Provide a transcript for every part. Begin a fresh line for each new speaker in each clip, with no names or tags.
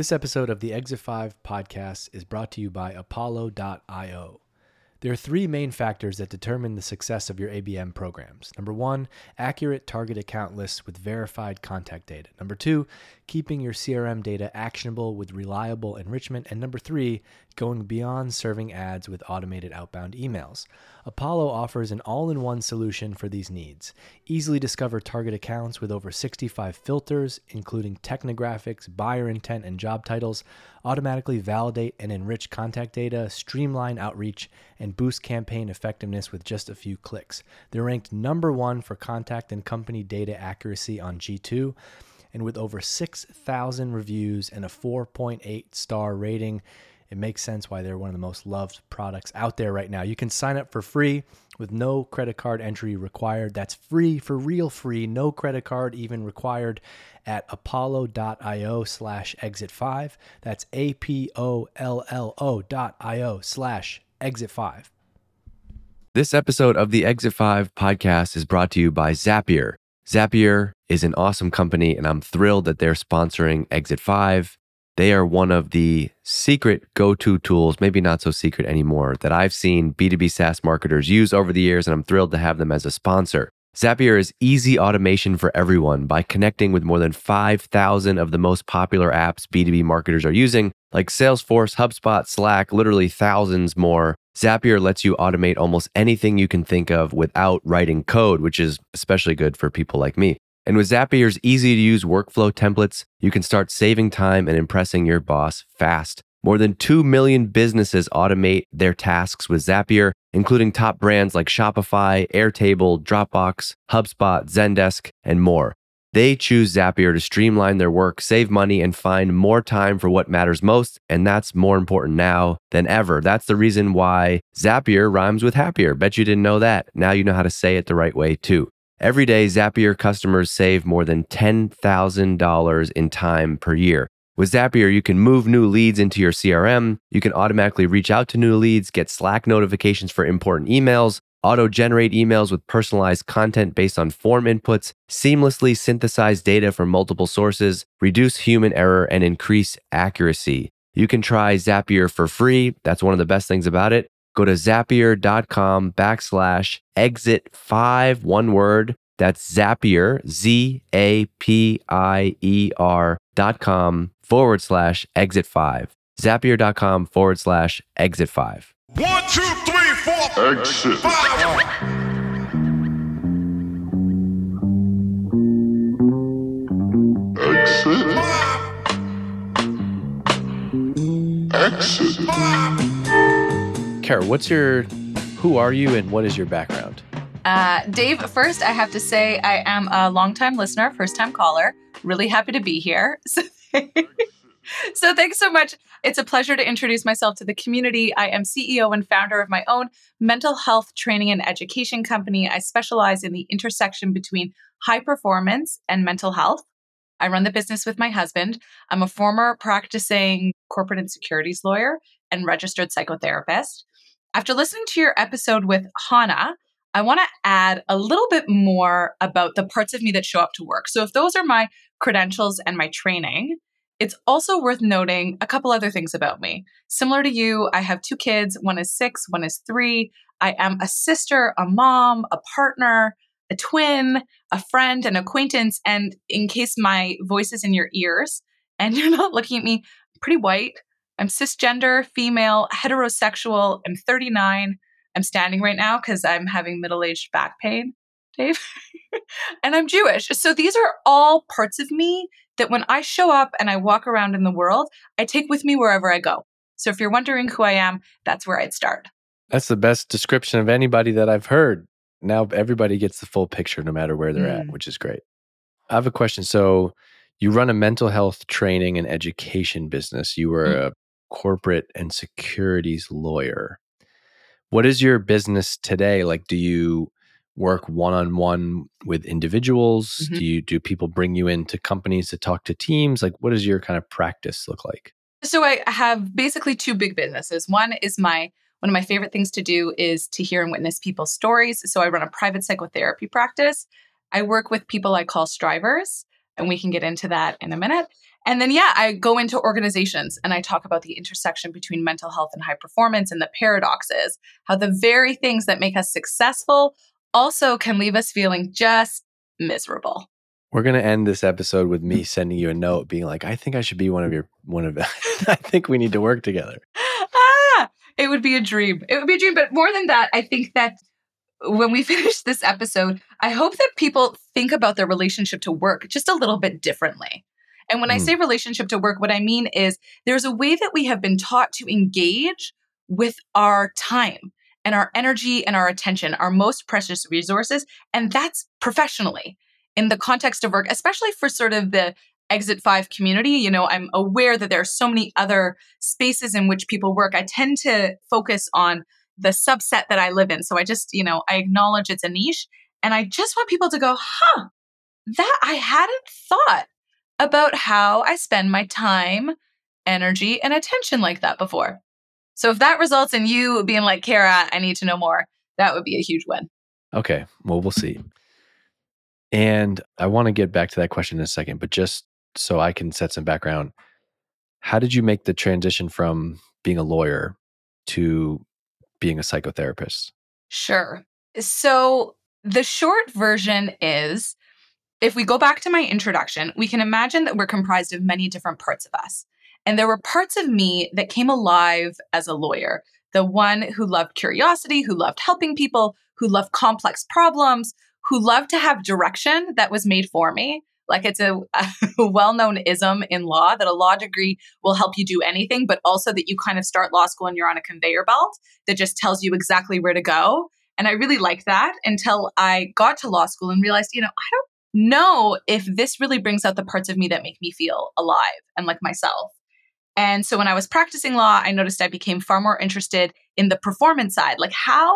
This episode of the Exit 5 podcast is brought to you by Apollo.io. There are three main factors that determine the success of your ABM programs. Number one, accurate target account lists with verified contact data. Number two, keeping your CRM data actionable with reliable enrichment. And number three, going beyond serving ads with automated outbound emails. Apollo offers an all in one solution for these needs. Easily discover target accounts with over 65 filters, including technographics, buyer intent, and job titles, automatically validate and enrich contact data, streamline outreach, and boost campaign effectiveness with just a few clicks. They're ranked number one for contact and company data accuracy on G2. And with over 6,000 reviews and a 4.8 star rating, it makes sense why they're one of the most loved products out there right now. You can sign up for free with no credit card entry required. That's free for real free, no credit card even required at apollo.io slash exit five. That's A P O L L O dot I-O slash exit five.
This episode of the Exit 5 podcast is brought to you by Zapier. Zapier is an awesome company, and I'm thrilled that they're sponsoring Exit 5. They are one of the secret go to tools, maybe not so secret anymore, that I've seen B2B SaaS marketers use over the years, and I'm thrilled to have them as a sponsor. Zapier is easy automation for everyone by connecting with more than 5,000 of the most popular apps B2B marketers are using, like Salesforce, HubSpot, Slack, literally thousands more. Zapier lets you automate almost anything you can think of without writing code, which is especially good for people like me. And with Zapier's easy to use workflow templates, you can start saving time and impressing your boss fast. More than 2 million businesses automate their tasks with Zapier, including top brands like Shopify, Airtable, Dropbox, HubSpot, Zendesk, and more. They choose Zapier to streamline their work, save money, and find more time for what matters most. And that's more important now than ever. That's the reason why Zapier rhymes with happier. Bet you didn't know that. Now you know how to say it the right way, too. Every day, Zapier customers save more than $10,000 in time per year. With Zapier, you can move new leads into your CRM. You can automatically reach out to new leads, get Slack notifications for important emails, auto generate emails with personalized content based on form inputs, seamlessly synthesize data from multiple sources, reduce human error, and increase accuracy. You can try Zapier for free. That's one of the best things about it. Go to zapier.com backslash exit five, one word. That's Zapier, Z A P I E R dot com forward slash exit five. Zapier.com forward slash exit five.
One, two, three, four.
Exit.
Five.
Exit. Exit.
Kara, what's your, who are you and what is your background?
Uh, Dave, first, I have to say I am a longtime listener, first time caller. Really happy to be here. So, so thanks so much. It's a pleasure to introduce myself to the community. I am CEO and founder of my own mental health training and education company. I specialize in the intersection between high performance and mental health. I run the business with my husband. I'm a former practicing corporate and securities lawyer and registered psychotherapist. After listening to your episode with Hannah, I want to add a little bit more about the parts of me that show up to work. So, if those are my credentials and my training, it's also worth noting a couple other things about me. Similar to you, I have two kids. One is six, one is three. I am a sister, a mom, a partner, a twin, a friend, an acquaintance. And in case my voice is in your ears and you're not looking at me, pretty white. I'm cisgender, female, heterosexual. I'm 39. I'm standing right now because I'm having middle aged back pain, Dave. and I'm Jewish. So these are all parts of me that when I show up and I walk around in the world, I take with me wherever I go. So if you're wondering who I am, that's where I'd start.
That's the best description of anybody that I've heard. Now everybody gets the full picture no matter where they're at,
Mm.
which is great. I have a question. So you run a mental health training and education business. You were
Mm.
a corporate and securities lawyer. What is your business today? Like, do you work one on one with individuals?
Mhm.
Do you do people bring you into companies to talk to teams? Like, what does your kind of practice look like?
So I have basically two big businesses. One is my one of my favorite things to do is to hear and witness people's stories. So I run a private psychotherapy practice. I work with people I call strivers. and we can get into that in a minute. And then, yeah, I go into organizations and I talk about the intersection between mental health and high performance and the paradoxes, how the very things that make us successful also can leave us feeling just miserable.
We're gonna end this episode with me sending you a note, being like, "I think I should be one of your one of. I think we need to work together."
Ah, it would be a dream. It would be a dream. But more than that, I think that when we finish this episode, I hope that people think about their relationship to work just a little bit differently. And when mm. I say relationship to work, what I mean is there's a way that we have been taught to engage with our time and our energy and our attention, our most precious resources. And that's professionally in the context of work, especially for sort of the exit five community. You know, I'm aware that there are so many other spaces in which people work. I tend to focus on the subset that I live in. So I just, you know, I acknowledge it's a niche and I just want people to go, huh, that I hadn't thought about how I spend my time, energy, and attention like that before. So if that results in you being like, Kara, I need to know more, that would be a huge win.
Okay. Well, we'll see. And I want to get back to that question in a second, but just so I can set some background, how did you make the transition from being a lawyer to being a psychotherapist?
Sure. So the short version is if we go back to my introduction, we can imagine that we're comprised of many different parts of us. And there were parts of me that came alive as a lawyer the one who loved curiosity, who loved helping people, who loved complex problems, who loved to have direction that was made for me. Like it's a, a well known ism in law that a law degree will help you do anything, but also that you kind of start law school and you're on a conveyor belt that just tells you exactly where to go. And I really liked that until I got to law school and realized, you know, I don't know if this really brings out the parts of me that make me feel alive and like myself. And so when I was practicing law, I noticed I became far more interested in the performance side. Like, how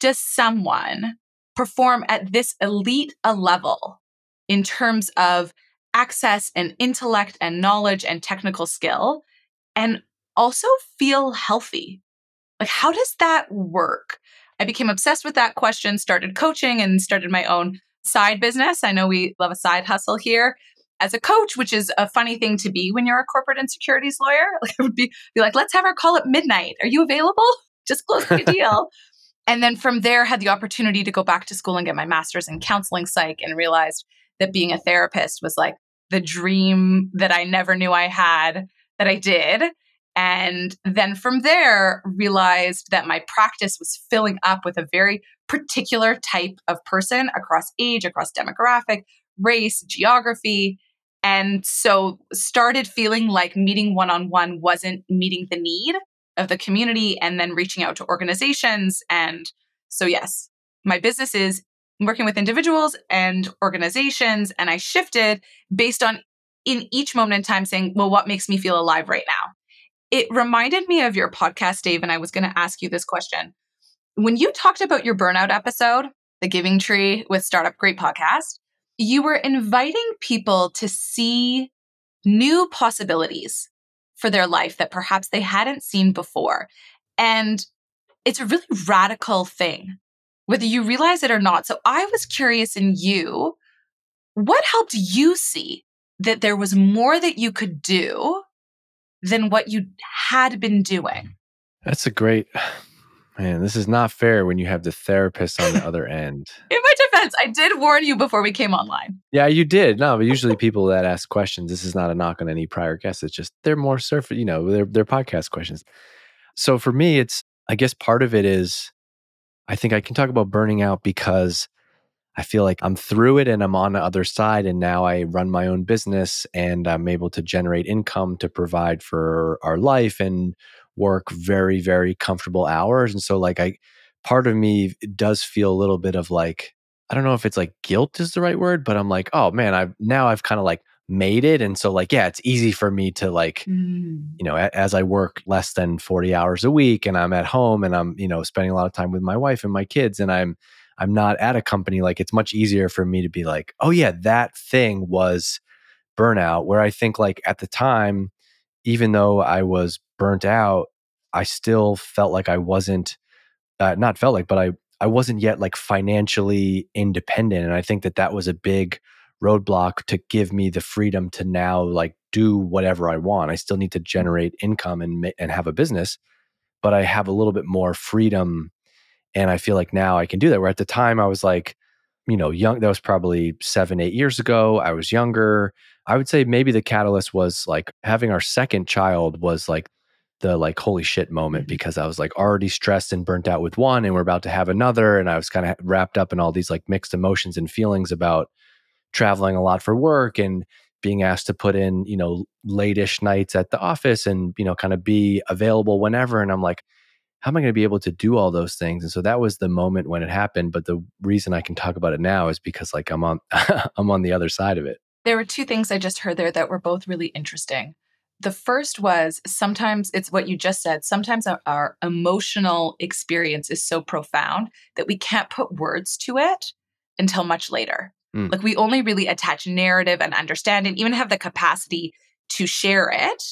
does someone perform at this elite a level in terms of access and intellect and knowledge and technical skill and also feel healthy? Like, how does that work? I became obsessed with that question, started coaching, and started my own side business. I know we love a side hustle here as a coach, which is a funny thing to be when you're a corporate and securities lawyer. Like it would be, be like, let's have our call at midnight. Are you available? Just close the deal. and then from there, had the opportunity to go back to school and get my master's in counseling psych and realized that being a therapist was like the dream that I never knew I had that I did. And then from there, realized that my practice was filling up with a very particular type of person across age, across demographic, race, geography. And so started feeling like meeting one on one wasn't meeting the need of the community and then reaching out to organizations. And so, yes, my business is working with individuals and organizations. And I shifted based on in each moment in time saying, well, what makes me feel alive right now? It reminded me of your podcast, Dave, and I was going to ask you this question. When you talked about your burnout episode, The Giving Tree with Startup Great Podcast, you were inviting people to see new possibilities for their life that perhaps they hadn't seen before. And it's a really radical thing, whether you realize it or not. So I was curious in you, what helped you see that there was more that you could do than what you had been doing?
That's a great Man, this is not fair when you have the therapist on the other end.
In my defense, I did warn you before we came online.
Yeah, you did. No, but usually people that ask questions, this is not a knock on any prior guests. It's just they're more surface, you know, they're, they're podcast questions. So for me, it's, I guess part of it is, I think I can talk about burning out because I feel like I'm through it and I'm on the other side. And now I run my own business and I'm able to generate income to provide for our life and work very very comfortable hours and so like i part of me does feel a little bit of like i don't know if it's like guilt is the right word but i'm like oh man i've now i've kind of like made it and so like yeah it's easy for me to like mm. you know a, as i work less than 40 hours a week and i'm at home and i'm you know spending a lot of time with my wife and my kids and i'm i'm not at a company like it's much easier for me to be like oh yeah that thing was burnout where i think like at the time even though i was burnt out, I still felt like I wasn't uh, not felt like, but I I wasn't yet like financially independent, and I think that that was a big roadblock to give me the freedom to now like do whatever I want. I still need to generate income and and have a business, but I have a little bit more freedom and I feel like now I can do that. Where at the time I was like, you know, young that was probably 7 8 years ago. I was younger. I would say maybe the catalyst was like having our second child was like the like holy shit moment
Mm-hmm.
because I was like already stressed and burnt out with one and we're about to have another and I was kind of wrapped up in all these like mixed emotions and feelings about traveling a lot for work and being asked to put in, you know, late-ish nights at the office and, you know, kind of be available whenever and I'm like how am I going to be able to do all those things? And so that was the moment when it happened, but the reason I can talk about it now is because like I'm on I'm on the other side of it.
There were two things I just heard there that were both really interesting. The first was sometimes it's what you just said. Sometimes our, our emotional experience is so profound that we can't put words to it until much later.
Mm.
Like we only really attach narrative and understand and even have the capacity to share it,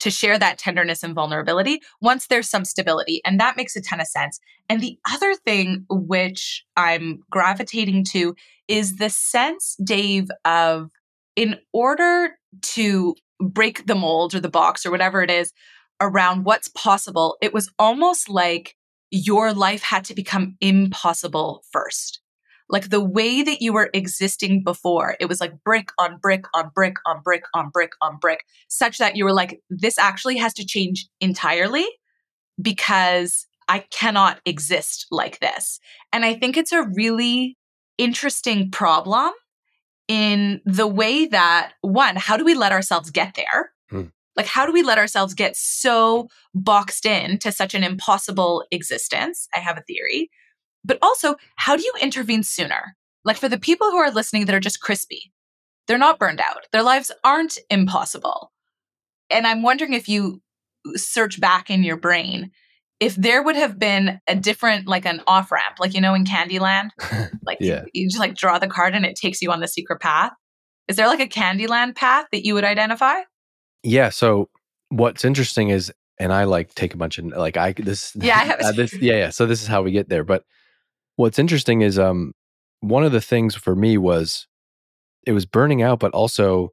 to share that tenderness and vulnerability once there's some stability. And that makes a ton of sense. And the other thing which I'm gravitating to is the sense, Dave, of in order to break the mold or the box or whatever it is around what's possible, it was almost like your life had to become impossible first. Like the way that you were existing before, it was like brick on brick on brick on brick on brick on brick, such that you were like, this actually has to change entirely because I cannot exist like this. And I think it's a really interesting problem in the way that one, how do we let ourselves get there?
Hmm.
Like, how do we let ourselves get so boxed in to such an impossible existence? I have a theory. But also, how do you intervene sooner? Like, for the people who are listening that are just crispy, they're not burned out, their lives aren't impossible. And I'm wondering if you search back in your brain, if there would have been a different, like an off ramp, like, you know, in Candyland, like
Yeah.
you, you just like draw the card and it takes you on the secret path. Is there like a Candyland path that you would identify?
Yeah. So what's interesting is, and I like take a bunch of like I this.
Yeah, I have-
uh, this. Yeah, yeah. So this is how we get there. But what's interesting is, um, one of the things for me was it was burning out, but also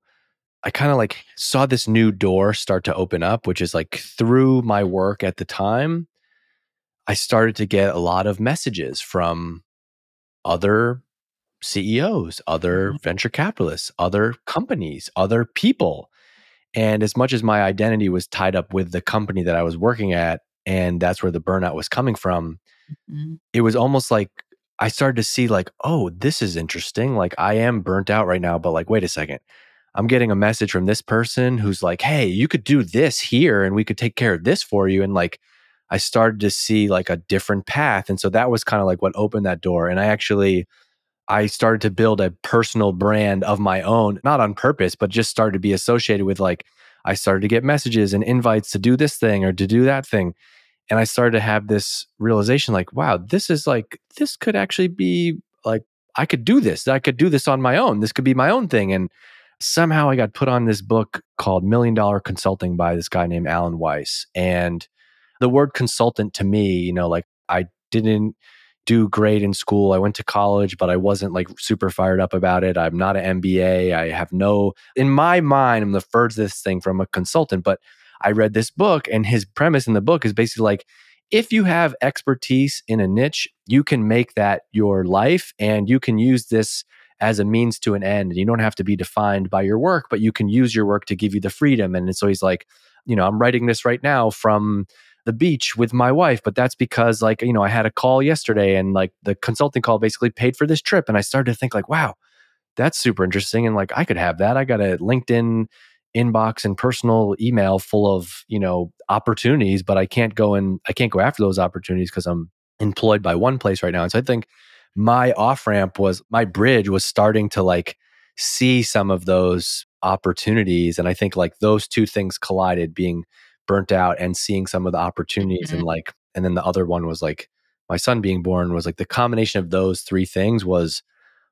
I kind of like saw this new door start to open up, which is like through my work at the time, I started to get a lot of messages from other CEOs, other venture capitalists, other companies, other people. And as much as my identity was tied up with the company that I was working at, and that's where the burnout was coming from, Mm-hmm. it was almost like I started to see, like, oh, this is interesting. Like, I am burnt out right now, but like, wait a second. I'm getting a message from this person who's like, hey, you could do this here and we could take care of this for you. And like, I started to see like a different path. And so that was kind of like what opened that door. And I actually, I started to build a personal brand of my own, not on purpose, but just started to be associated with like, I started to get messages and invites to do this thing or to do that thing. And I started to have this realization like, wow, this is like, this could actually be like, I could do this. I could do this on my own. This could be my own thing. And somehow I got put on this book called Million Dollar Consulting by this guy named Alan Weiss. And the word consultant to me, you know, like I didn't do great in school. I went to college, but I wasn't like super fired up about it. I'm not an MBA. I have no, in my mind, I'm the furthest thing from a consultant. But I read this book, and his premise in the book is basically like, if you have expertise in a niche, you can make that your life and you can use this as a means to an end. You don't have to be defined by your work, but you can use your work to give you the freedom. And so he's like, you know, I'm writing this right now from the beach with my wife, but that's because like, you know, I had a call yesterday and like the consulting call basically paid for this trip. And I started to think like, wow, that's super interesting. And like, I could have that. I got a LinkedIn inbox and personal email full of, you know, opportunities, but I can't go and I can't go after those opportunities because I'm employed by one place right now. And so I think my off ramp was my bridge was starting to like see some of those opportunities. And I think like those two things collided being burnt out and seeing some of the opportunities. And mm-hmm. like, and then the other one was like my son being born was like the combination of those three things was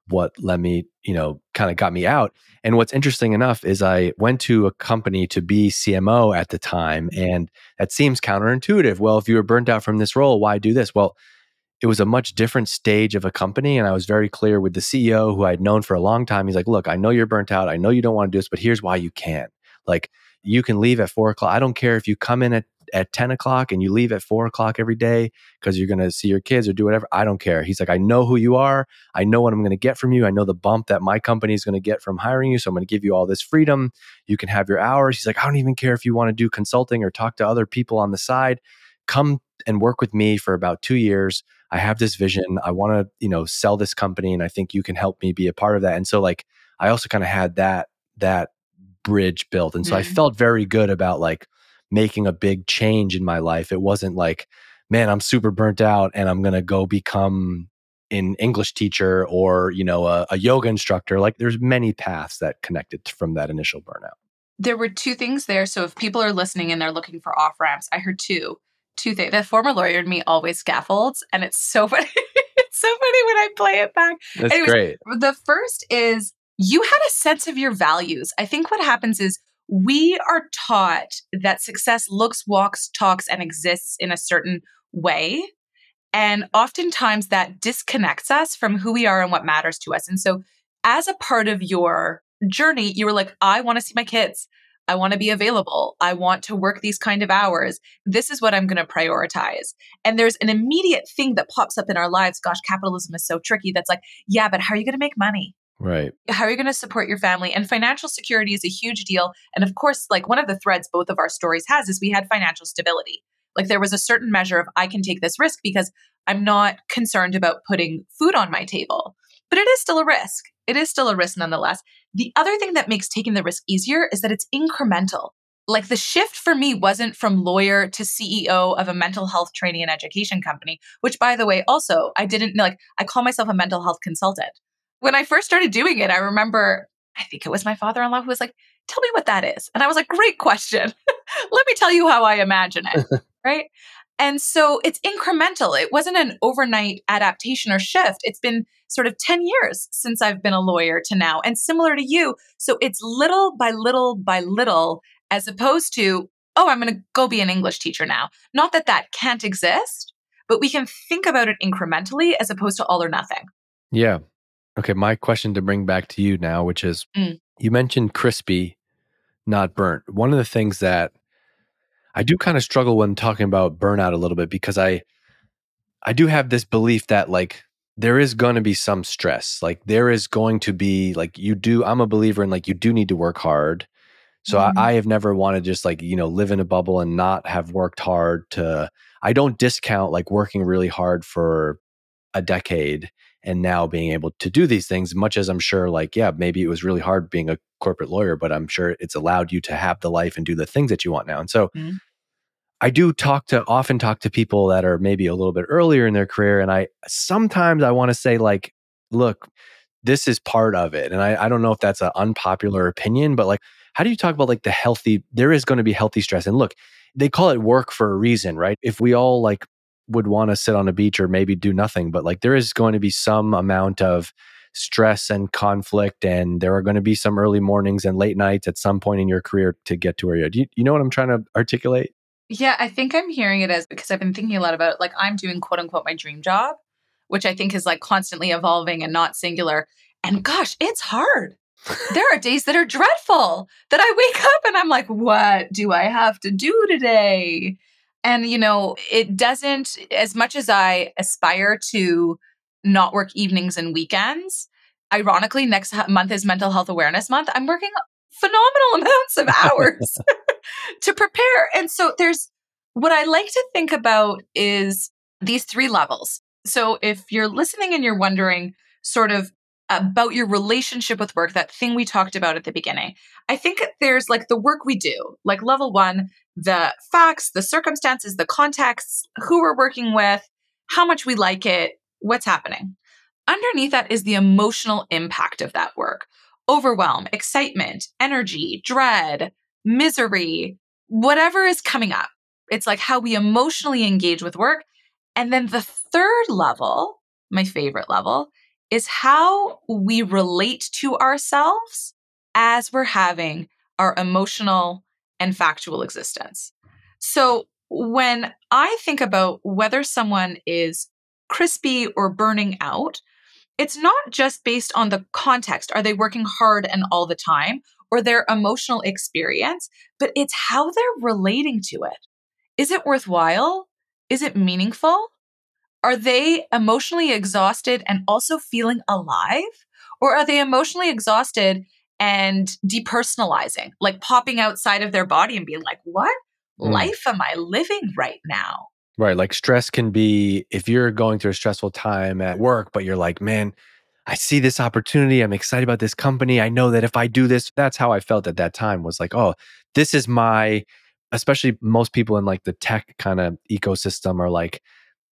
what let me, you know, kind of got me out. And what's interesting enough is I went to a company to be CMO at the time. And that seems counterintuitive. Well, if you were burnt out from this role, why do this? Well, it was a much different stage of a company. And I was very clear with the CEO who I'd known for a long time. He's like, look, I know you're burnt out. I know you don't want to do this, but here's why you can. Like, you can leave at four o'clock. I don't care if you come in at, at 10 o'clock and you leave at four o'clock every day because you're going to see your kids or do whatever. I don't care. He's like, I know who you are. I know what I'm going to get from you. I know the bump that my company is going to get from hiring you. So I'm going to give you all this freedom. You can have your hours. He's like, I don't even care if you want to do consulting or talk to other people on the side. Come and work with me for about two years. I have this vision. I want to, you know, sell this company and I think you can help me be a part of that. And so like I also kind of had that that bridge built. And so mm. I felt very good about like making a big change in my life. It wasn't like, man, I'm super burnt out and I'm going to go become an English teacher or, you know, a, a yoga instructor. Like there's many paths that connected from that initial burnout.
There were two things there. So if people are listening and they're looking for off ramps, I heard two. Two things. The former lawyer in me always scaffolds, and it's so funny. it's so funny when I play it back.
That's Anyways, great.
The first is you had a sense of your values. I think what happens is we are taught that success looks, walks, talks, and exists in a certain way. And oftentimes that disconnects us from who we are and what matters to us. And so, as a part of your journey, you were like, I want to see my kids. I want to be available. I want to work these kind of hours. This is what I'm going to prioritize. And there's an immediate thing that pops up in our lives. Gosh, capitalism is so tricky. That's like, yeah, but how are you going to make money?
Right.
How are you going to support your family? And financial security is a huge deal. And of course, like one of the threads both of our stories has is we had financial stability. Like there was a certain measure of I can take this risk because I'm not concerned about putting food on my table. But it is still a risk. It is still a risk nonetheless. The other thing that makes taking the risk easier is that it's incremental. Like the shift for me wasn't from lawyer to CEO of a mental health training and education company, which by the way, also I didn't like, I call myself a mental health consultant when I first started doing it, I remember, I think it was my father in law who was like, Tell me what that is. And I was like, Great question. Let me tell you how I imagine it. right. And so it's incremental. It wasn't an overnight adaptation or shift. It's been sort of 10 years since I've been a lawyer to now. And similar to you. So it's little by little by little, as opposed to, oh, I'm going to go be an English teacher now. Not that that can't exist, but we can think about it incrementally as opposed to all or nothing.
Yeah. Okay, my question to bring back to you now, which is mm. you mentioned crispy, not burnt. One of the things that I do kind of struggle when talking about burnout a little bit because I I do have this belief that like there is going to be some stress. Like there is going to be like you do I'm a believer in like you do need to work hard. So mm-hmm. I, I have never wanted just like, you know, live in a bubble and not have worked hard to I don't discount like working really hard for a decade and now being able to do these things much as i'm sure like yeah maybe it was really hard being a corporate lawyer but i'm sure it's allowed you to have the life and do the things that you want now. And so mm-hmm. i do talk to often talk to people that are maybe a little bit earlier in their career and i sometimes i want to say like look this is part of it. And I, I don't know if that's an unpopular opinion but like how do you talk about like the healthy there is going to be healthy stress? And look they call it work for a reason right? If we all like would want to sit on a beach or maybe do nothing, but like there is going to be some amount of stress and conflict, and there are going to be some early mornings and late nights at some point in your career to get to where you're. Do you, you know what I'm trying to articulate?
Yeah, I think I'm hearing it as because I've been thinking a lot about. Like I'm doing quote unquote my dream job, which I think is like constantly evolving and not singular. And gosh, it's hard. there are days that are dreadful that I wake up and I'm like, what do I have to do today? And, you know, it doesn't, as much as I aspire to not work evenings and weekends, ironically, next month is Mental Health Awareness Month. I'm working phenomenal amounts of hours to prepare. And so there's what I like to think about is these three levels. So if you're listening and you're wondering, sort of, about your relationship with work, that thing we talked about at the beginning. I think there's like the work we do, like level one, the facts, the circumstances, the contexts, who we're working with, how much we like it, what's happening. Underneath that is the emotional impact of that work overwhelm, excitement, energy, dread, misery, whatever is coming up. It's like how we emotionally engage with work. And then the third level, my favorite level, is how we relate to ourselves as we're having our emotional and factual existence. So when I think about whether someone is crispy or burning out, it's not just based on the context. Are they working hard and all the time or their emotional experience, but it's how they're relating to it. Is it worthwhile? Is it meaningful? Are they emotionally exhausted and also feeling alive? Or are they emotionally exhausted and depersonalizing, like popping outside of their body and being like, what mm. life am I living right now?
Right. Like stress can be if you're going through a stressful time at work, but you're like, man, I see this opportunity. I'm excited about this company. I know that if I do this, that's how I felt at that time was like, oh, this is my, especially most people in like the tech kind of ecosystem are like,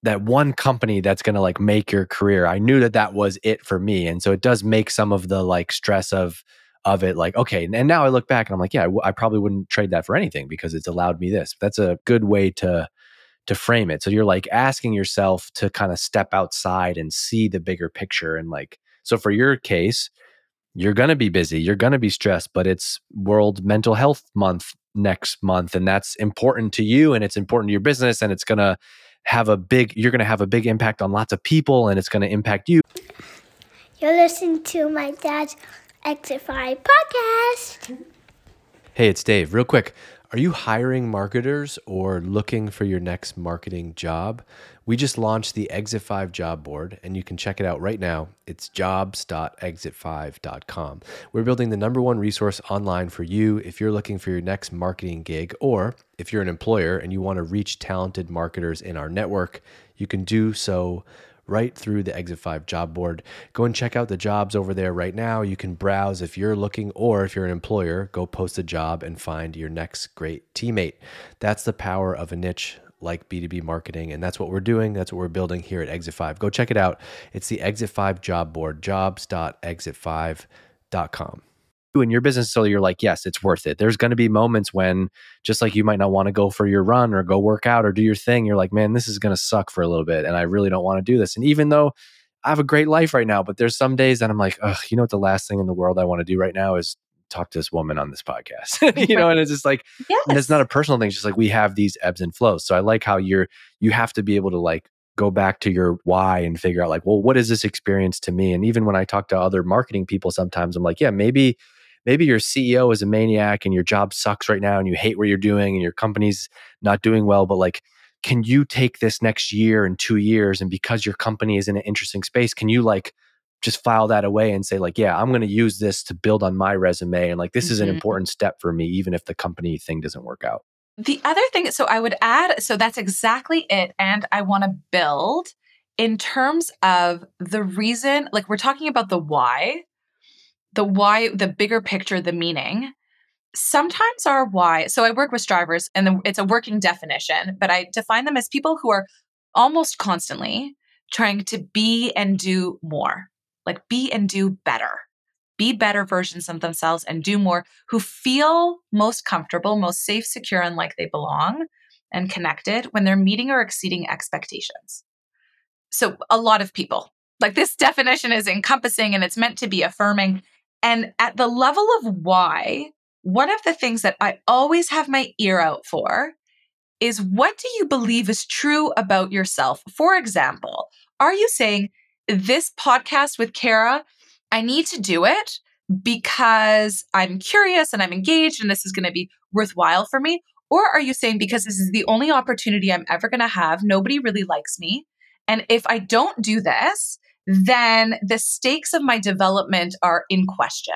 that one company that's going to like make your career. I knew that that was it for me. And so it does make some of the like stress of, of it like okay and now i look back and i'm like yeah I, w- I probably wouldn't trade that for anything because it's allowed me this. That's a good way to to frame it. So you're like asking yourself to kind of step outside and see the bigger picture and like so for your case you're going to be busy you're going to be stressed but it's world mental health month next month and that's important to you and it's important to your business and it's going to have a big you're going to have a big impact on lots of people and it's going to impact you.
You're listening to my dad's Exit 5 podcast.
Hey, it's Dave. Real quick, are you hiring marketers or looking for your next marketing job? We just launched the Exit 5 job board and you can check it out right now. It's jobs.exit5.com. We're building the number one resource online for you if you're looking for your next marketing gig or if you're an employer and you want to reach talented marketers in our network, you can do so right through the Exit 5 job board. Go and check out the jobs over there right now. You can browse if you're looking or if you're an employer, go post a job and find your next great teammate. That's the power of a niche like B2B marketing. And that's what we're doing. That's what we're building here at Exit 5. Go check it out. It's the Exit 5 job board, jobs.exit5.com in your business so you're like yes it's worth it. There's going to be moments when just like you might not want to go for your run or go work out or do your thing you're like man this is going to suck for a little bit and i really don't want to do this. And even though i have a great life right now but there's some days that i'm like Ugh, you know what the last thing in the world i want to do right now is talk to this woman on this podcast. You know and it's just like yes. and it's not a personal thing it's just like we have these ebbs and flows so i like how you're you have to be able to like go back to your why and figure out like well what is this experience to me? And even when i talk to other marketing people sometimes i'm like yeah maybe maybe your CEO is a maniac and your job sucks right now and you hate what you're doing and your company's not doing well, but like, can you take this next year and two years and because your company is in an interesting space, can you like just file that away and say like, yeah, I'm going to use this to build on my resume and like this mm-hmm. is an mm-hmm. important step for me, even if the company thing doesn't work out.
The other thing, so I would add, so that's exactly it, and I want to build in terms of the reason, like we're talking about the why the why, the bigger picture, the meaning. Sometimes our why, so I work with strivers, and the, it's a working definition, but I define them as people who are almost constantly trying to be and do more, like be and do better, be better versions of themselves and do more, who feel most comfortable, most safe, secure, and like they belong and connected when they're meeting or exceeding expectations. So, a lot of people, like this definition is encompassing and it's meant to be affirming. And at the level of why, one of the things that I always have my ear out for is what do you believe is true about yourself? For example, are you saying this podcast with Kara, I need to do it because I'm curious and I'm engaged and this is going to be worthwhile for me? Or are you saying because this is the only opportunity I'm ever going to have, nobody really likes me? And if I don't do this, then the stakes of my development are in question.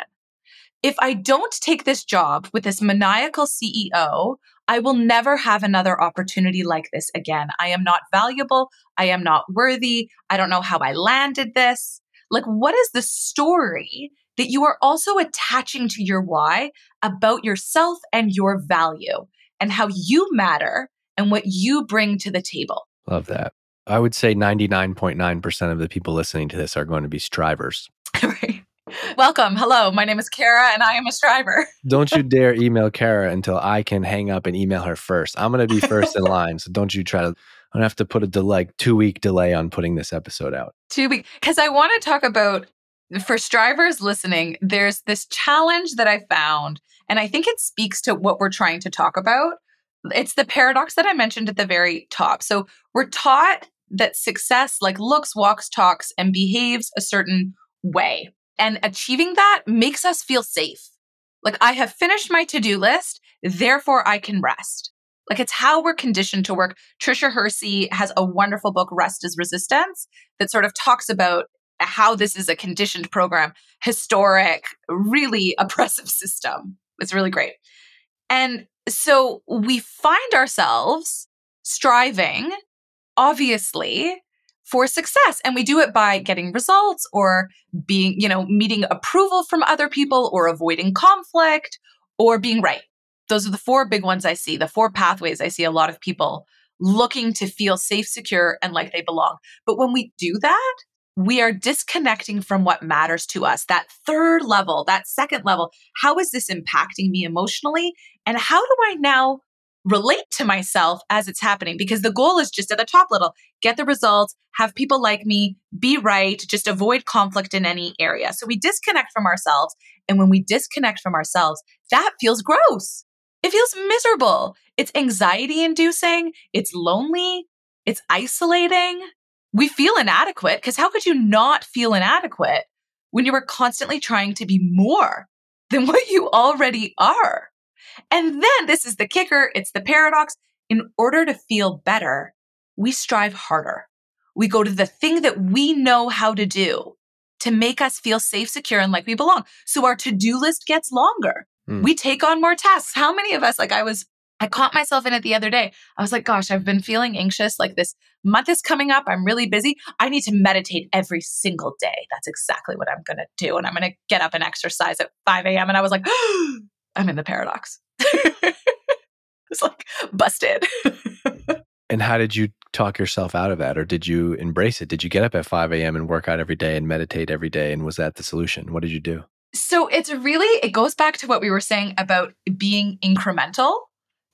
If I don't take this job with this maniacal CEO, I will never have another opportunity like this again. I am not valuable. I am not worthy. I don't know how I landed this. Like, what is the story that you are also attaching to your why about yourself and your value and how you matter and what you bring to the table?
Love that. I would say 99.9% of the people listening to this are going to be strivers.
right. Welcome. Hello. My name is Kara and I am a striver.
don't you dare email Kara until I can hang up and email her first. I'm going to be first in line. So don't you try to. I'm gonna have to put a delay, two week delay on putting this episode out.
Two week, because I want to talk about for strivers listening. There's this challenge that I found, and I think it speaks to what we're trying to talk about. It's the paradox that I mentioned at the very top. So we're taught that success like looks, walks, talks, and behaves a certain way. And achieving that makes us feel safe. Like I have finished my to-do list, therefore I can rest. Like it's how we're conditioned to work. Tricia Hersey has a wonderful book, Rest is Resistance, that sort of talks about how this is a conditioned program, historic, really oppressive system. It's really great. And so we find ourselves striving, obviously, for success. And we do it by getting results or being, you know, meeting approval from other people or avoiding conflict or being right. Those are the four big ones I see, the four pathways I see a lot of people looking to feel safe, secure, and like they belong. But when we do that, we are disconnecting from what matters to us. That third level, that second level, how is this impacting me emotionally? And how do I now relate to myself as it's happening? Because the goal is just at the top level get the results, have people like me, be right, just avoid conflict in any area. So we disconnect from ourselves. And when we disconnect from ourselves, that feels gross. It feels miserable. It's anxiety inducing. It's lonely. It's isolating we feel inadequate because how could you not feel inadequate when you were constantly trying to be more than what you already are? And then this is the kicker it's the paradox. In order to feel better, we strive harder. We go to the thing that we know how to do to make us feel safe, secure, and like we belong. So our to do list gets longer. Mm. We take on more tasks. How many of us, like I was I caught myself in it the other day. I was like, gosh, I've been feeling anxious. Like this month is coming up. I'm really busy. I need to meditate every single day. That's exactly what I'm going to do. And I'm going to get up and exercise at 5 a.m. And I was like, oh, I'm in the paradox. it's like busted.
and how did you talk yourself out of that? Or did you embrace it? Did you get up at 5 a.m. and work out every day and meditate every day? And was that the solution? What did you do?
So it's really, it goes back to what we were saying about being incremental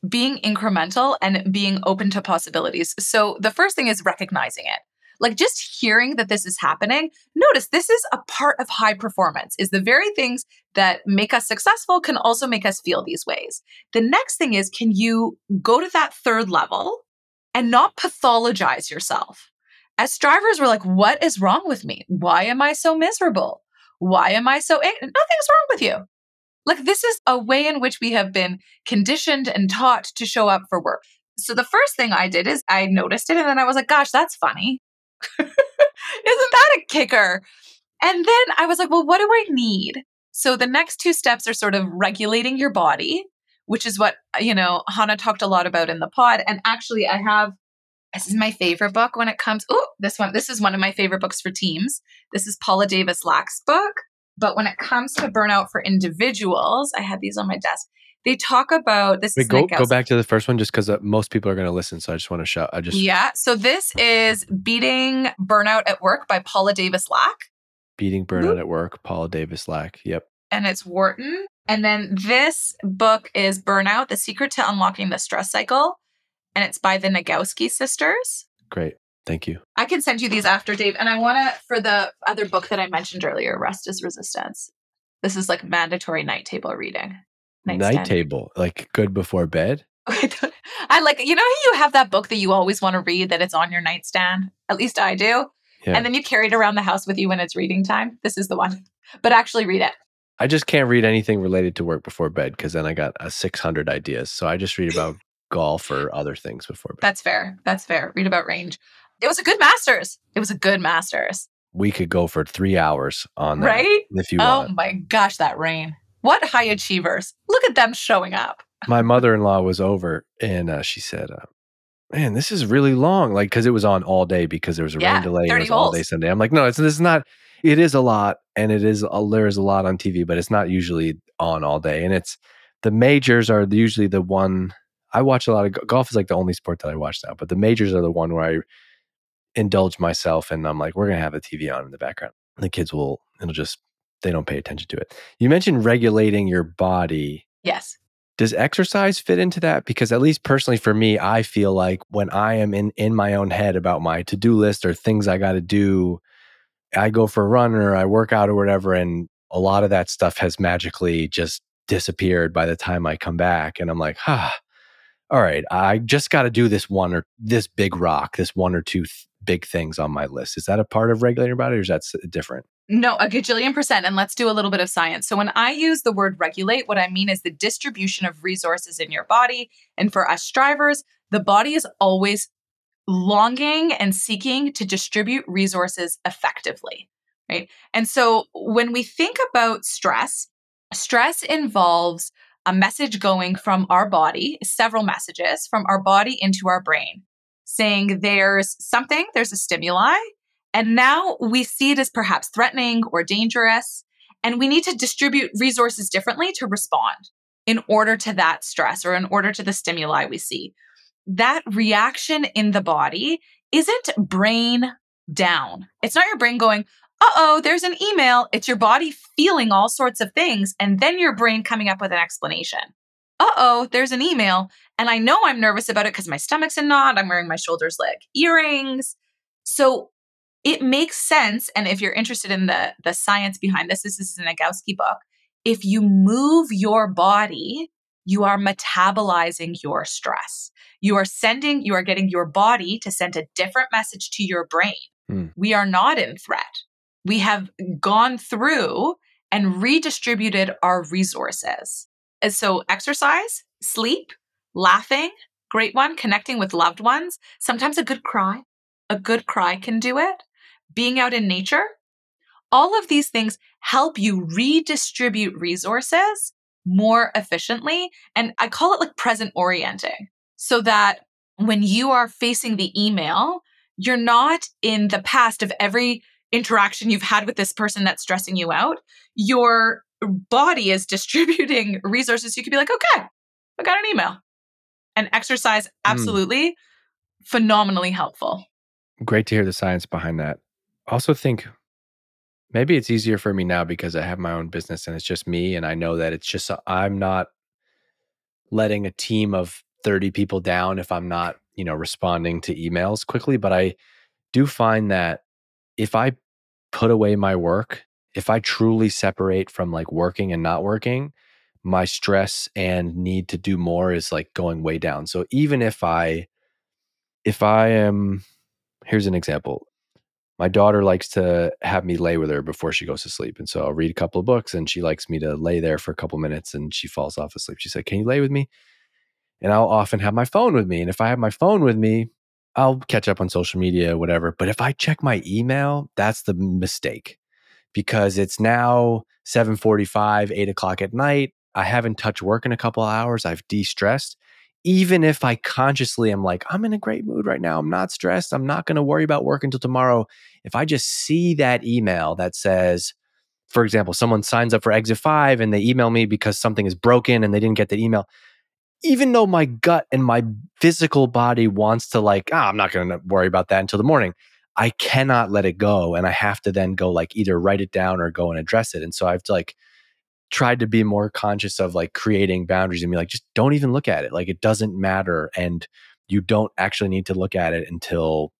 being incremental and being open to possibilities. So the first thing is recognizing it. Like just hearing that this is happening, notice this is a part of high performance, is the very things that make us successful can also make us feel these ways. The next thing is, can you go to that third level and not pathologize yourself? As strivers, we're like, what is wrong with me? Why am I so miserable? Why am I so, ang-? nothing's wrong with you. Like, this is a way in which we have been conditioned and taught to show up for work. So, the first thing I did is I noticed it and then I was like, gosh, that's funny. Isn't that a kicker? And then I was like, well, what do I need? So, the next two steps are sort of regulating your body, which is what, you know, Hannah talked a lot about in the pod. And actually, I have this is my favorite book when it comes. Oh, this one. This is one of my favorite books for teams. This is Paula Davis Laack's book. But when it comes to burnout for individuals, I had these on my desk. They talk about this.
Wait, go go back to the first one just because uh, most people are going to listen. So I just want to shout. I just
yeah. So this is beating burnout at work by Paula Davis Laack.
Beating burnout at work, Paula Davis Laack. Yep.
And it's Wharton. And then this book is Burnout: The Secret to Unlocking the Stress Cycle, and it's by the Nagoski sisters.
Great. Thank you.
I can send you these after, Dave. And I want to, for the other book that I mentioned earlier, Rest is Resistance. This is like mandatory night table reading.
Night table, like good before bed?
I like, you know, you have that book that you always want to read that it's on your nightstand. At least I do. Yeah. And then you carry it around the house with you when it's reading time. This is the one. But actually read it.
I just can't read anything related to work before bed because then I got a 600 ideas. So I just read about golf or other things before bed.
That's fair. That's fair. Read about range. It was a good Masters. It was a good Masters.
We could go for three hours on that.
Right?
If you
oh
want.
my gosh, that rain. What high achievers. Look at them showing up.
my mother in law was over and uh, she said, uh, Man, this is really long. Like, because it was on all day because there was a yeah, rain delay. It was all day Sunday. I'm like, No, it's, this is not, it is a lot. And it is, uh, there is a lot on TV, but it's not usually on all day. And it's, the majors are usually the one I watch a lot of golf is like the only sport that I watch now, but the majors are the one where I indulge myself and I'm like, we're going to have the TV on in the background. The kids will, it'll just, they don't pay attention to it. You mentioned regulating your body.
Yes.
Does exercise fit into that? Because at least personally for me, I feel like when I am in, in my own head about my to do list or things I got to do, I go for a run or I work out or whatever. And a lot of that stuff has magically just disappeared by the time I come back. And I'm like, ah, all right, I just got to do this one or this big rock, this one or two th- big things on my list. Is that a part of regulating your body or is that different?
No, a gajillion percent. And let's do a little bit of science. So, when I use the word regulate, what I mean is the distribution of resources in your body. And for us strivers, the body is always longing and seeking to distribute resources effectively, right? And so, when we think about stress, stress involves a message going from our body, several messages from our body into our brain, saying there's something, there's a stimuli, and now we see it as perhaps threatening or dangerous. And we need to distribute resources differently to respond in order to that stress or in order to the stimuli we see. That reaction in the body isn't brain down. It's not your brain going, uh oh, there's an email. It's your body feeling all sorts of things, and then your brain coming up with an explanation. Uh oh, there's an email. And I know I'm nervous about it because my stomach's in knot. I'm wearing my shoulders like earrings. So it makes sense. And if you're interested in the, the science behind this, this is a Nagoski book. If you move your body, you are metabolizing your stress. You are sending, you are getting your body to send a different message to your brain.
Hmm.
We are not in threat. We have gone through and redistributed our resources. And so, exercise, sleep, laughing, great one, connecting with loved ones, sometimes a good cry. A good cry can do it. Being out in nature, all of these things help you redistribute resources more efficiently. And I call it like present orienting so that when you are facing the email, you're not in the past of every interaction you've had with this person that's stressing you out. Your body is distributing resources. You could be like, okay, I got an email. And exercise, mm. absolutely phenomenally helpful.
Great to hear the science behind that. Also, think maybe it's easier for me now because I have my own business and it's just me. And I know that it's just, I'm not letting a team of 30 people down if I'm not, you know, responding to emails quickly. But I do find that if I put away my work, if I truly separate from like working and not working, my stress and need to do more is like going way down. So even if I, if I am, here's an example. My daughter likes to have me lay with her before she goes to sleep. And so I'll read a couple of books and she likes me to lay there for a couple minutes and she falls off asleep. She said, Can you lay with me? And I'll often have my phone with me. And if I have my phone with me, I'll catch up on social media, whatever. But if I check my email, that's the mistake because it's now 745, 8 o'clock at night. I haven't touched work in a couple of hours. I've de-stressed. Even if I consciously am like, I'm in a great mood right now. I'm not stressed. I'm not going to worry about work until tomorrow. If I just see that email that says, for example, someone signs up for Exit 5 and they email me because something is broken and they didn't get the email, even though my gut and my physical body wants to like, ah, I'm not going to worry about that until the morning. I cannot let it go. And I have to then go like either write it down or go and address it. And so I've like tried to be more conscious of like creating boundaries and be like, just don't even look at it. Like it doesn't matter. And you don't actually need to look at it until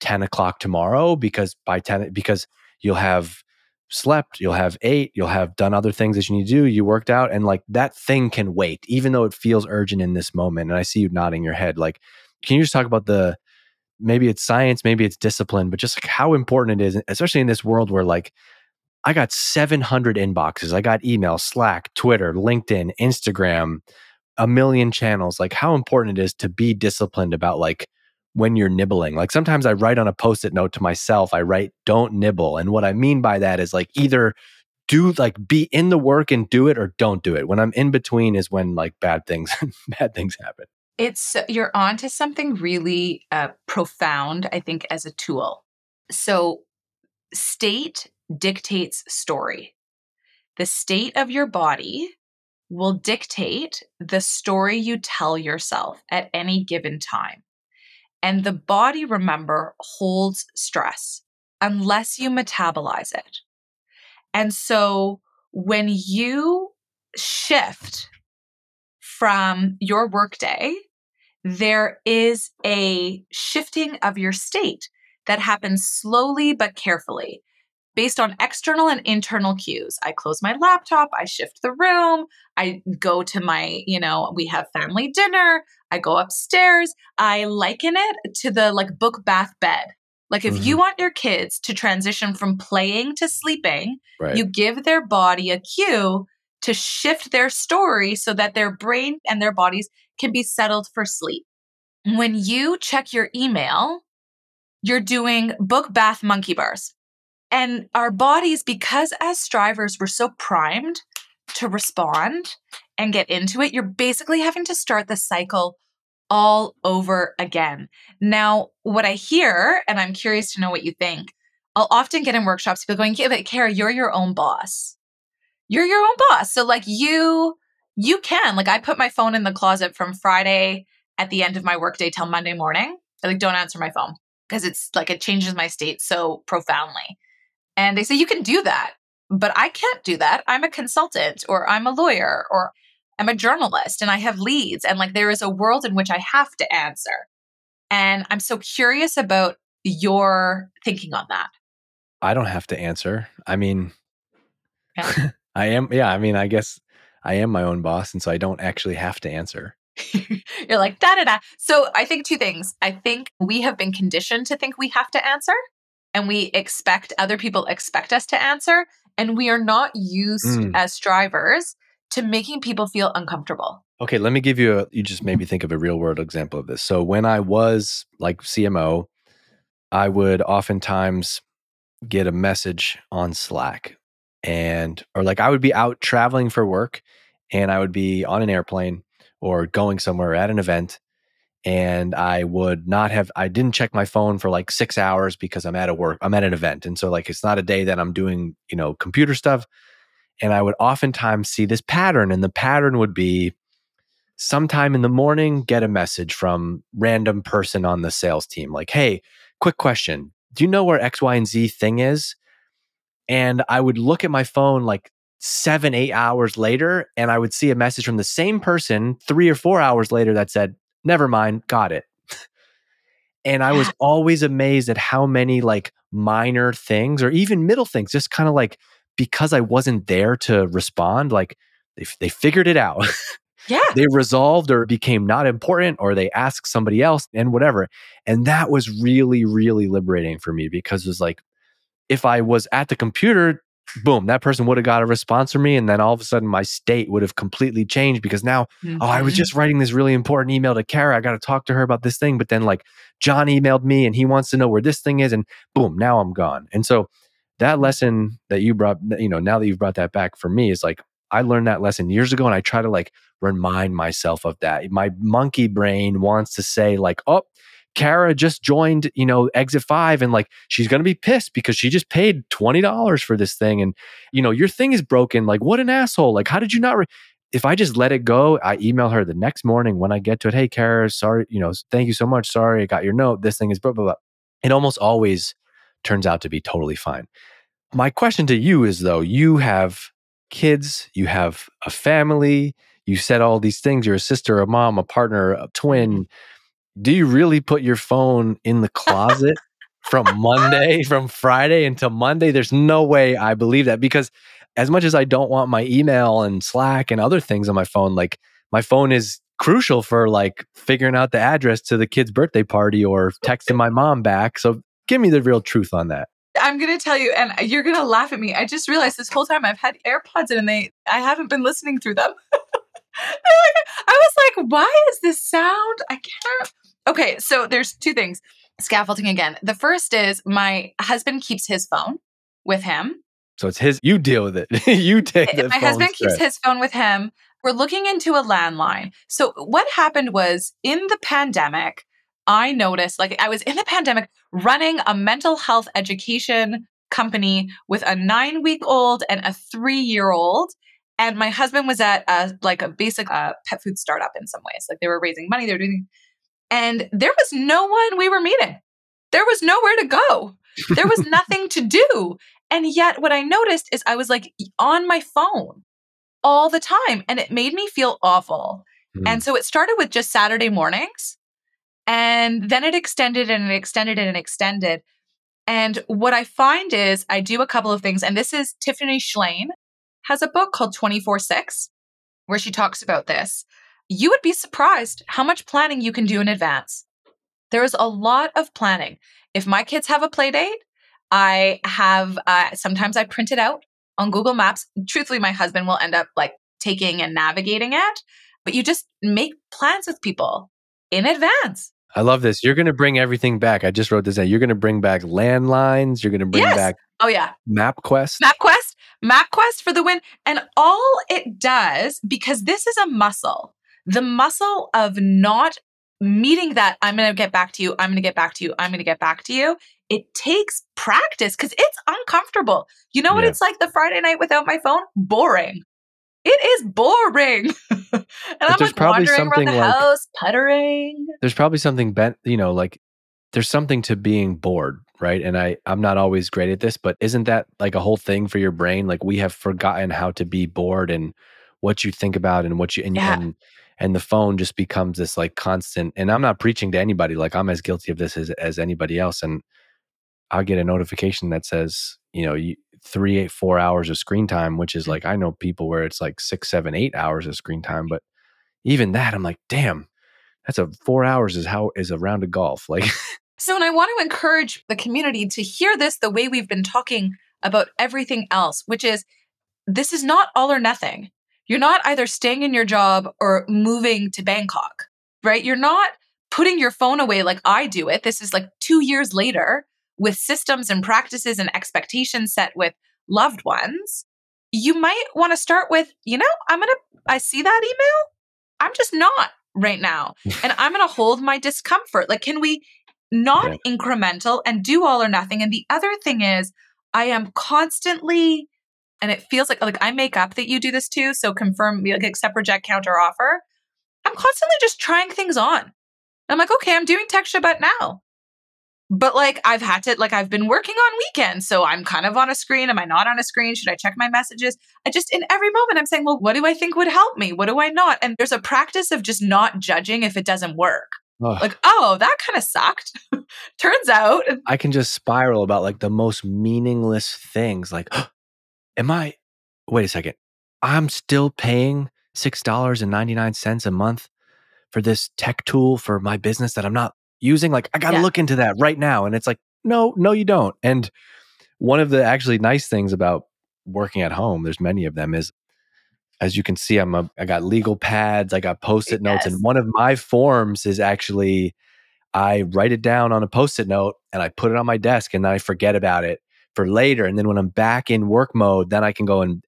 10 o'clock tomorrow because by 10, because you'll have slept, you'll have ate, you'll have done other things that you need to do, you worked out, and like that thing can wait, even though it feels urgent in this moment. And I see you nodding your head. Like, can you just talk about the maybe it's science, maybe it's discipline, but just like how important it is, especially in this world where like I got 700 inboxes, I got email, Slack, Twitter, LinkedIn, Instagram, a million channels. Like how important it is to be disciplined about like when you're nibbling. Like sometimes I write on a post it note to myself, I write, don't nibble. And what I mean by that is like either do like be in the work and do it or don't do it. When I'm in between is when like bad things, bad things happen.
It's you're onto something really uh, profound, I think, as a tool. So, state dictates story. The state of your body will dictate the story you tell yourself at any given time. And the body, remember, holds stress unless you metabolize it. And so when you shift from your workday, there is a shifting of your state that happens slowly but carefully based on external and internal cues. I close my laptop, I shift the room, I go to my, you know, we have family dinner, I go upstairs. I liken it to the like book bath bed. Like if you mm-hmm. want your kids to transition from playing to sleeping,
Right.
you give their body a cue to shift their story so that their brain and their bodies can be settled for sleep. When you check your email, you're doing book bath monkey bars. And our bodies, because as strivers, we're so primed to respond and get into it, you're basically having to start the cycle all over again. Now, what I hear, and I'm curious to know what you think, I'll often get in workshops people going, yeah, but Kara, you're your own boss. You're your own boss. So like you, you can, like I put my phone in the closet from Friday at the end of my workday till Monday morning. I like don't answer my phone because it's like it changes my state so profoundly. And they say you can do that, but I can't do that. I'm a consultant or I'm a lawyer or I'm a journalist and I have leads and like there is a world in which I have to answer. And I'm so curious about your thinking on that.
I don't have to answer. I mean,
Yeah.
I am, yeah, I mean, I guess I am my own boss. And so I don't actually have to answer.
You're like, da da da. So I think two things. I think we have been conditioned to think we have to answer, and we expect other people expect us to answer. And we are not used
Mm.
as strivers to making people feel uncomfortable.
Okay, let me give you a, you just made me think of a real world example of this. So when I was like CMO, I would oftentimes get a message on Slack and, or like I would be out traveling for work and I would be on an airplane or going somewhere at an event and I would not have, I didn't check my phone for like six hours because I'm at a work, I'm at an event. And so like it's not a day that I'm doing, you know, computer stuff. And I would oftentimes see this pattern and the pattern would be, sometime in the morning get a message from random person on the sales team like hey quick question do you know where x y and z thing is and i would look at my phone like seven eight hours later and i would see a message from the same person three or four hours later that said never mind got it and i was always amazed at how many like minor things or even middle things just kind of like because i wasn't there to respond like they, they figured it out
Yeah.
they resolved or became not important or they asked somebody else and whatever. And that was really, really liberating for me because it was like, if I was at the computer, boom, that person would have got a response from me. And then all of a sudden my state would have completely changed because now, oh, I was
Mhm.
just writing this really important email to Kara. I got to talk to her about this thing. But then like John emailed me and he wants to know where this thing is. And boom, now I'm gone. And so that lesson that you brought, you know, now that you've brought that back for me is like, I learned that lesson years ago and I try to like remind myself of that. My monkey brain wants to say, like, oh, Kara just joined, you know, exit five, and like she's gonna be pissed because she just paid $20 for this thing. And, you know, your thing is broken. Like, what an asshole. Like, how did you not? Re-? If I just let it go, I email her the next morning when I get to it. Hey, Kara, sorry, you know, thank you so much. Sorry, I got your note. This thing is blah, blah, blah. It almost always turns out to be totally fine. My question to you is though, you have kids, you have a family, you said all these things, you're a sister, a mom, a partner, a twin. Mm-hmm. Do you really put your phone in the closet from Monday, from Friday until Monday? There's no way I believe that because as much as I don't want my email and Slack and other things on my phone, like my phone is crucial for like figuring out the address to the kid's birthday party or texting my mom back. So give me the real truth on that.
I'm gonna tell you, and you're gonna laugh at me. I just realized this whole time I've had AirPods in, and they I haven't been listening through them. I was like, why is this sound? I can't. Okay, so there's two things. Scaffolding again. The first is my husband keeps his phone with him.
So it's his, you deal with it. you take the
my
phone
husband keeps his phone with him. We're looking into a landline. So what happened was in the pandemic, I noticed like I was in the pandemic running a mental health education company with a 9-week-old and a 3-year-old and my husband was at a like a basic uh, pet food startup in some ways. Like they were raising money, they were doing and there was no one we were meeting. There was nowhere to go. There was nothing to do. And yet, what I noticed is I was like on my phone all the time, and it made me feel awful.
Hmm.
And so it started with just Saturday mornings, and then it extended and it extended and it extended. And what I find is I do a couple of things, and this is Tiffany Shlain has a book called 24 6, where she talks about this. You would be surprised how much planning you can do in advance. There's a lot of planning. If my kids have a play date, I have uh, sometimes I print it out on Google Maps. Truthfully, my husband will end up like taking and navigating it, but you just make plans with people in advance.
I love this. You're going to bring everything back. I just wrote this down. You're going to bring back landlines. You're going to bring
Yes.
back
Oh yeah,
MapQuest.
MapQuest, MapQuest for the win. And all it does, because this is a muscle, the muscle of not meeting that I'm going to get back to you, I'm going to get back to you, I'm going to get back to you. It takes practice because it's uncomfortable. You know what
Yeah.
it's like the Friday night without my phone? Boring. It is boring. and I'm
there's
like
probably
wandering around the
like-
house, puttering.
there's probably something bent you know like there's something to being bored right and i i'm not always great at this but isn't that like a whole thing for your brain like we have forgotten how to be bored and what you think about and what you and,
Yeah.
and and the phone just becomes this like constant and i'm not preaching to anybody like i'm as guilty of this as, as anybody else and i'll get a notification that says you know you, three eight four hours of screen time which is like i know people where it's like six seven eight hours of screen time but even that i'm like damn that's a four hours is how is a round of golf like
So, and I want to encourage the community to hear this the way we've been talking about everything else, which is this is not all or nothing. You're not either staying in your job or moving to Bangkok, right? You're not putting your phone away like I do it. This is like two years later with systems and practices and expectations set with loved ones. You might want to start with, you know, I'm going to, I see that email. I'm just not right now. and I'm going to hold my discomfort. Like, can we not incremental and do all or nothing? And the other thing is, I am constantly, and it feels like like I make up that you do this too. So confirm, like accept, reject, counter offer. I'm constantly just trying things on. I'm like, okay, I'm doing tech Shabbat now. But like I've had to like I've been working on weekends, so I'm kind of on a screen. Am I not on a screen? Should I check my messages? I just in every moment I'm saying, well, what do I think would help me? What do I not? And there's a practice of just not judging if it doesn't work.
Ugh.
Like, oh, that kind of sucked. Turns out,
I can just spiral about like the most meaningless things. Like, am I? Wait a second. I'm still paying six dollars and ninety nine cents a month for this tech tool for my business that I'm not using. Like, I got to
Yeah.
look into that right now. And it's like, no, no, you don't. And one of the actually nice things about working at home, there's many of them, is as you can see, I'm a, I got legal pads, I got post-it notes, and one of my forms is actually I write it down on a post-it note and I put it on my desk and then I forget about it for later. And then when I'm back in work mode, then I can go and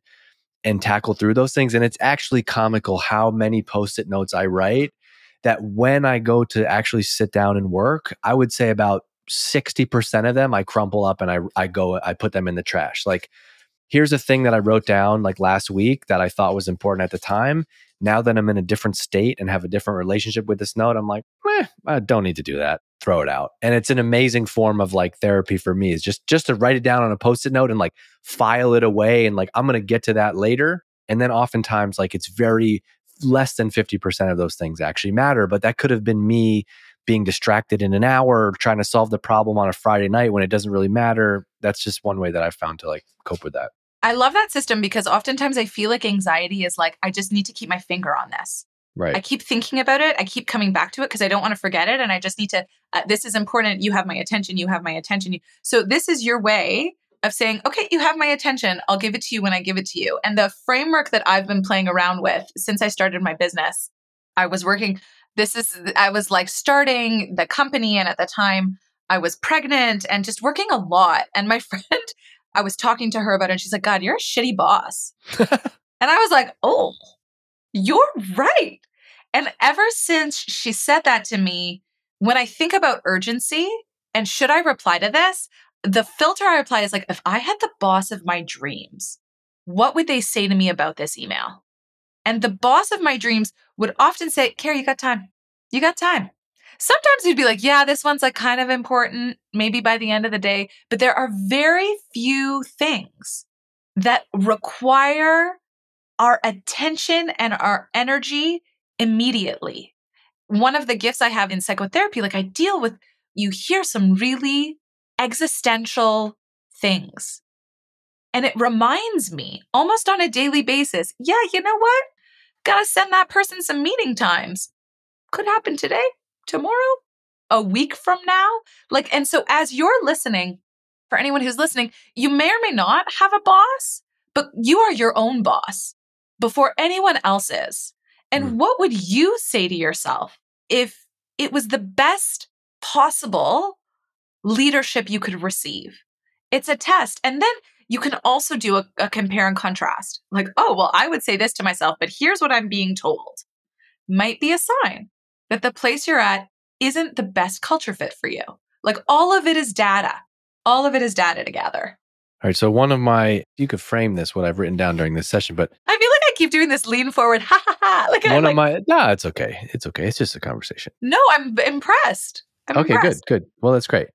and tackle through those things. And it's actually comical how many post-it notes I write that when I go to actually sit down and work, I would say about 60% of them I crumple up and I I go I put them in the trash. Like here's a thing that I wrote down like last week that I thought was important at the time. Now that I'm in a different state and have a different relationship with this note, I'm like, eh, I don't need to do that. Throw it out. And it's an amazing form of like therapy for me is just just to write it down on a post-it note and like file it away and like I'm going to get to that later. And then oftentimes like it's very less than 50% of those things actually matter, but that could have been me being distracted in an hour trying to solve the problem on a Friday night when it doesn't really matter. That's just one way that I've found to like cope with that.
I love that system because oftentimes I feel like anxiety is like, I just need to keep my finger on this.
Right.
I keep thinking about it. I keep coming back to it because I don't want to forget it. And I just need to, uh, this is important. You have my attention. You have my attention. So this is your way of saying, okay, you have my attention. I'll give it to you when I give it to you. And the framework that I've been playing around with since I started my business, I was working, this is, I was like starting the company. And at the time I was pregnant and just working a lot. And my friend, I was talking to her about it and she's like, God, you're a shitty boss. and I was like, oh, you're right. And ever since she said that to me, when I think about urgency and should I reply to this, the filter I apply is like, if I had the boss of my dreams, what would they say to me about this email? And the boss of my dreams would often say, Carrie, you got time. You got time. Sometimes you'd be like, yeah, this one's like kind of important, maybe by the end of the day. But there are very few things that require our attention and our energy immediately. One of the gifts I have in psychotherapy, like I deal with, you hear some really existential things. And it reminds me almost on a daily basis, yeah, you know what? Gotta send that person some meeting times. Could happen today, tomorrow. a week from now? Like, and so as you're listening, for anyone who's listening, you may or may not have a boss, but you are your own boss before anyone else is. And
Mm.
what would you say to yourself if it was the best possible leadership you could receive? It's a test. And then you can also do a, a compare and contrast. Like, oh, well, I would say this to myself, but here's what I'm being told. Might be a sign that the place you're at isn't the best culture fit for you. Like, all of it is data. All of it is data to gather.
All right. So one of my, you could frame this what I've written down during this session, but
I feel like I keep doing this lean forward, ha ha ha. Like, I'm
one
like,
of my, nah, it's okay. It's okay. It's just a conversation.
no, I'm impressed. I'm
okay,
impressed.
good, good. Well, that's great.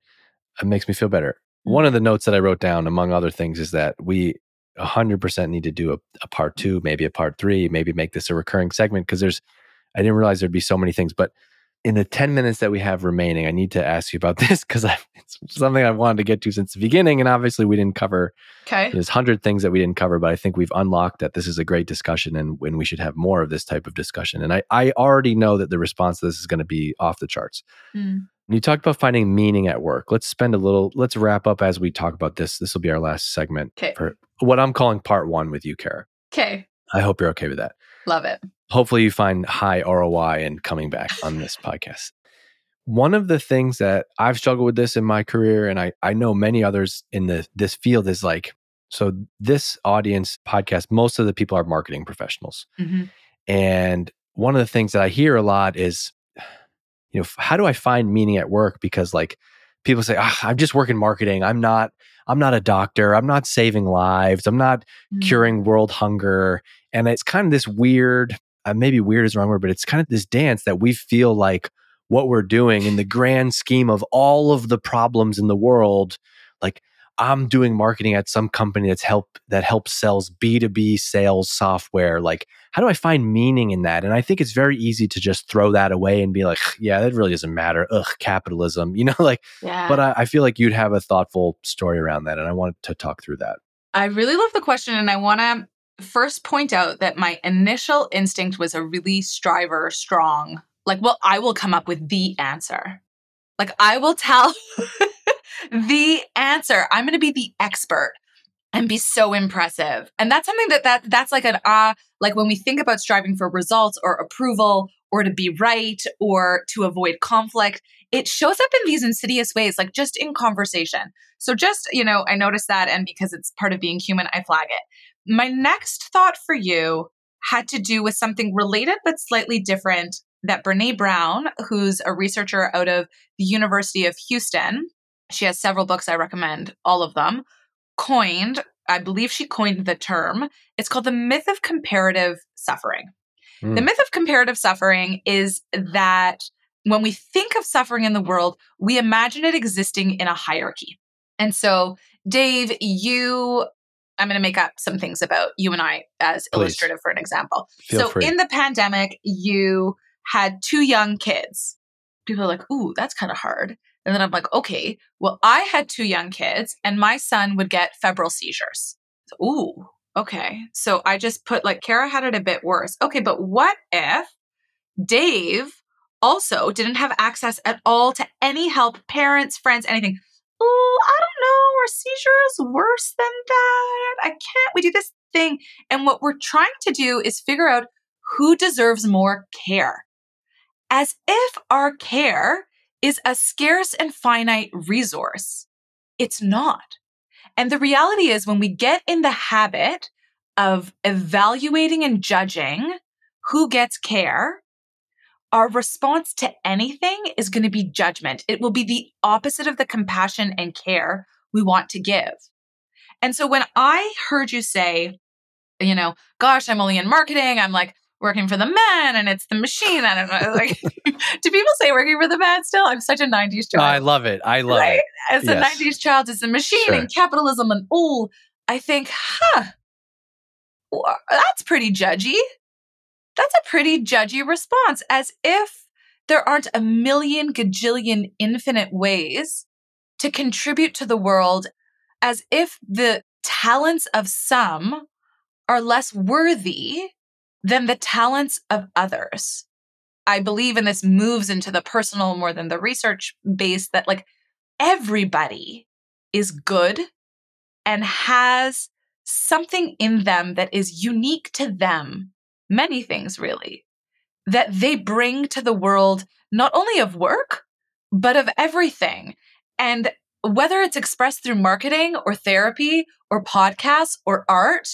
It makes me feel better. One of mm-hmm. the notes that I wrote down, among other things, is that we 100% need to do a, a part two, maybe a part three, maybe make this a recurring segment because there's, I didn't realize there'd be so many things. But in the 10 minutes that we have remaining, I need to ask you about this because it's something I've wanted to get to since the beginning. And obviously, we didn't cover,
Okay.
there's 100 things that we didn't cover, but I think we've unlocked that this is a great discussion and when we should have more of this type of discussion. And I, I already know that the response to this is going to be off the charts.
Mm.
You talked about finding meaning at work, let's spend a little, let's wrap up as we talk about this. This will be our last segment
Okay.
for what I'm calling part one with you, Kara.
Okay.
I hope you're okay with that.
Love it.
Hopefully, you find high ROI in coming back on this podcast. One of the things that I've struggled with this in my career, and I, I know many others in the this field is like, so this audience podcast, most of the people are marketing professionals.
hmm
And one of the things that I hear a lot is, you know, how do I find meaning at work? Because like people say, ah, I'm just working marketing. I'm not, I'm not a doctor. I'm not saving lives. I'm not
Mm.
curing world hunger. And it's kind of this weird, uh, maybe weird is the wrong word, but it's kind of this dance that we feel like what we're doing in the grand scheme of all of the problems in the world, like I'm doing marketing at some company that's help that helps sells B2B sales software. Like, how do I find meaning in that? And I think it's very easy to just throw that away and be like, yeah, that really doesn't matter. Ugh, capitalism, you know, like,
Yeah.
but I, I feel like you'd have a thoughtful story around that. And I wanted to talk through that.
I really love the question, and I want to first point out that my initial instinct was a really striver, strong, like, well, I will come up with the answer. Like, I will tell the answer. I'm going to be the expert and be so impressive. And that's something that that that's like an ah, like when we think about striving for results or approval or to be right or to avoid conflict, it shows up in these insidious ways, like just in conversation. So just, you know, I noticed that and because it's part of being human, I flag it. My next thought for you had to do with something related but slightly different that Brene Brown, who's a researcher out of the University of Houston, she has several books I recommend, all of them, coined, I believe she coined the term. It's called the myth of comparative suffering. The
Mm.
myth of comparative suffering is that when we think of suffering in the world, we imagine it existing in a hierarchy. And so, Dave, you, I'm going to make up some things about you and I as
Please.
illustrative for an example.
Feel
so,
free.
in the pandemic, you had two young kids. People are like, ooh, that's kind of hard. And then I'm like, okay, well, I had two young kids and my son would get febrile seizures. So, ooh, okay. So I just put like Kara had it a bit worse. Okay, but what if Dave also didn't have access at all to any help, parents, friends, anything? Oh, I don't know. Are seizures worse than that? I can't. We do this thing. And what we're trying to do is figure out who deserves more care. As if our care is a scarce and finite resource. It's not. And the reality is, when we get in the habit of evaluating and judging who gets care, our response to anything is going to be judgment. It will be the opposite of the compassion and care we want to give. And so when I heard you say, you know, gosh, I'm only in marketing, I'm like working for the men and it's the machine. I don't know. Like, do people say working for the man still? I'm such a 90s child.
I love it. I love
right?
it.
As a 90s child, it's the machine
Sure.
and capitalism and all. I think, huh, that's pretty judgy. That's a pretty judgy response, as if there aren't a million gajillion infinite ways to contribute to the world, as if the talents of some are less worthy than the talents of others. I believe, and this moves into the personal more than the research base, that like everybody is good and has something in them that is unique to them. Many things, really, that they bring to the world, not only of work, but of everything. And whether it's expressed through marketing or therapy or podcasts or art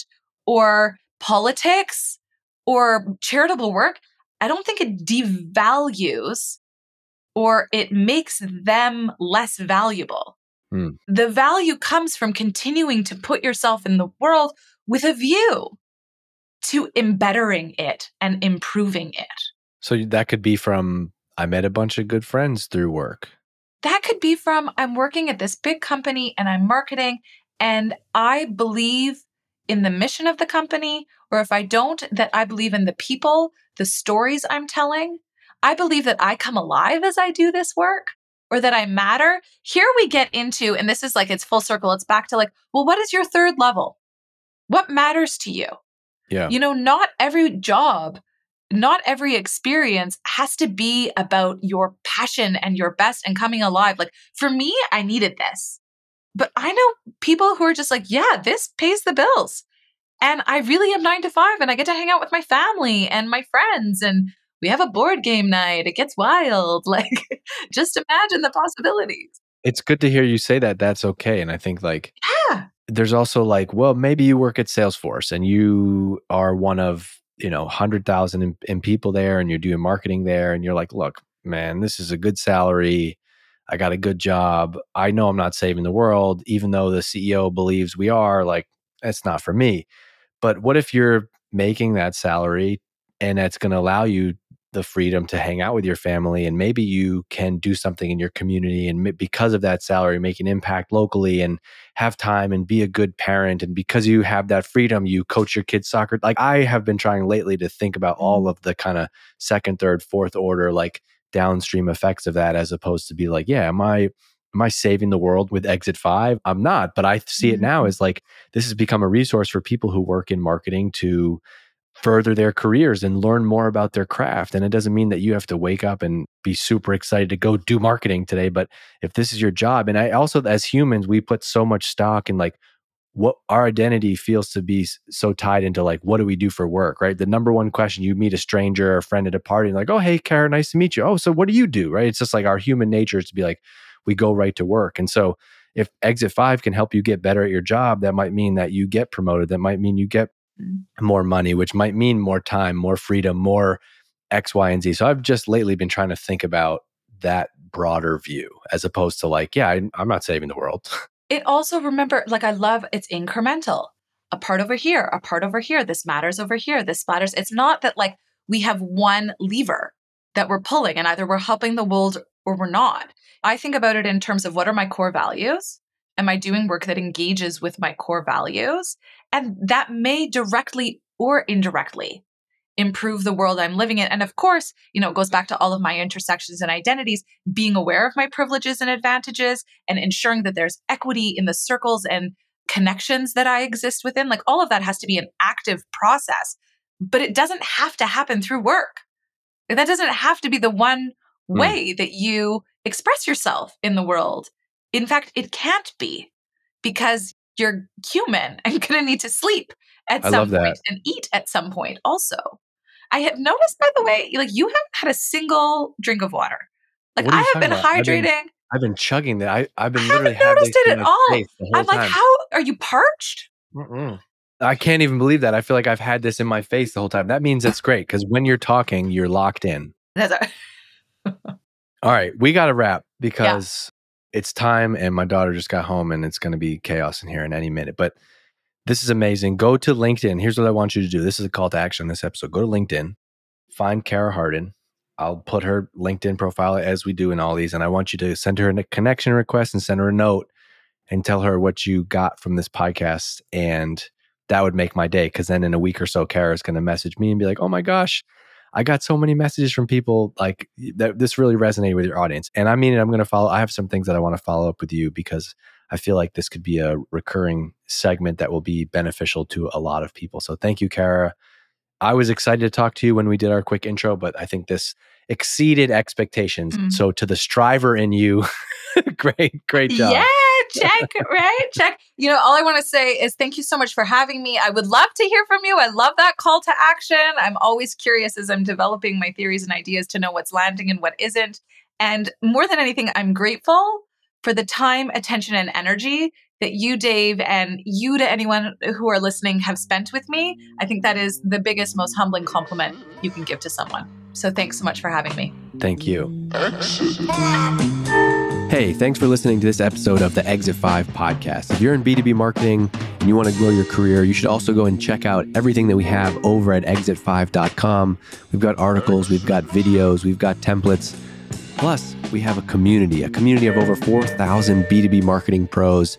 or politics or charitable work, I don't think it devalues or it makes them less valuable.
Hmm.
The value comes from continuing to put yourself in the world with a view to embettering it and improving it.
So that could be from I met a bunch of good friends through work.
That could be from I'm working at this big company and I'm marketing and I believe in the mission of the company, or if I don't, that I believe in the people, the stories I'm telling. I believe that I come alive as I do this work or that I matter. Here we get into, and this is like it's full circle, it's back to like, well, what is your third level? What matters to you?
Yeah.
You know, not every job, not every experience has to be about your passion and your best and coming alive. Like for me, I needed this. But I know people who are just like, yeah, this pays the bills. And I really am nine to five and I get to hang out with my family and my friends and we have a board game night. It gets wild. Like, just imagine the possibilities.
It's good to hear you say that that's okay. And I think like
Yeah.
There's also like, well, maybe you work at Salesforce and you are one of, you know, 100,000 in, in people there and you're doing marketing there. And you're like, look, man, this is a good salary. I got a good job. I know I'm not saving the world, even though the CEO believes we are. Like, that's not for me. But what if you're making that salary and that's going to allow you the freedom to hang out with your family and maybe you can do something in your community and because of that salary make an impact locally and have time and be a good parent and because you have that freedom you coach your kids soccer. Like i have been trying lately to think about all of the kind of second third fourth order like downstream effects of that as opposed to be like yeah am i am i saving the world with exit 5 i'm not but i see it now
Mhm.
as like this has become a resource for people who work in marketing to further their careers and learn more about their craft. And it doesn't mean that you have to wake up and be super excited to go do marketing today. But if this is your job, and I also, as humans, we put so much stock in like what our identity feels to be so tied into like, what do we do for work, right? The number one question you meet a stranger or a friend at a party, and like, oh, hey, Kara, nice to meet you. Oh, so what do you do, right? It's just like our human nature is to be like, we go right to work. And so if Exit 5 can help you get better at your job, that might mean that you get promoted. That might mean you get.
Mm-hmm.
more money, which might mean more time, more freedom, more X, Y, and Z. So I've just lately been trying to think about that broader view as opposed to like, yeah, I, I'm not saving the world.
It also, remember, like, I love it's incremental. A part over here, a part over here. This matters over here. This matters. It's not that like we have one lever that we're pulling and either we're helping the world or we're not. I think about it in terms of what are my core values? Am I doing work that engages with my core values? And that may directly or indirectly improve the world I'm living in. And of course, you know, it goes back to all of my intersections and identities, being aware of my privileges and advantages and ensuring that there's equity in the circles and connections that I exist within. Like all of that has to be an active process, but it doesn't have to happen through work. That doesn't have to be the one
Hmm.
way that you express yourself in the world. In fact, it can't be because you're human and going to need to sleep at
I
some point and eat at some point also. I have noticed, by the way, like you haven't had a single drink of water. Like I have been
about? I've been
hydrating.
I've been chugging that. I, I've been
I
literally
haven't noticed it at all.
face the whole
I'm like,
time.
how are you parched?
Mm-mm. I can't even believe that. I feel like I've had this in my face the whole time. That means it's great because when you're talking, you're locked in.
That's
All right, we got to wrap because it's time and my daughter just got home and it's going to be chaos in here in any minute. But this is amazing. Go to LinkedIn. Here's what I want you to do. This is a call to action this episode. Go to LinkedIn, find Kara Hardin. I'll put her LinkedIn profile as we do in all these. And I want you to send her a connection request and send her a note and tell her what you got from this podcast. And that would make my day. Cause then in a week or so, Kara is going to message me and be like, oh my gosh, I got so many messages from people like that. This really resonated with your audience. And I mean it. I'm going to follow. I have some things that I want to follow up with you because I feel like this could be a recurring segment that will be beneficial to a lot of people. So thank you, Kara. I was excited to talk to you when we did our quick intro, but I think this exceeded expectations.
Mm.
So to the striver in you, great, great job.
Yeah, check, right? Check. You know, all I want to say is thank you so much for having me. I would love to hear from you. I love that call to action. I'm always curious as I'm developing my theories and ideas to know what's landing and what isn't. And more than anything, I'm grateful for the time, attention, and energy that you, Dave, and you to anyone who are listening have spent with me. I think that is the biggest, most humbling compliment you can give to someone. So thanks so much for having me.
Thank you.
Hey, thanks for listening to this episode of the Exit 5 podcast. If you're in B2B marketing and you want to grow your career, you should also go and check out everything that we have over at exit5.com. We've got articles, we've got videos, we've got templates. Plus, we have a community, a community of over 4,000 B2B marketing pros.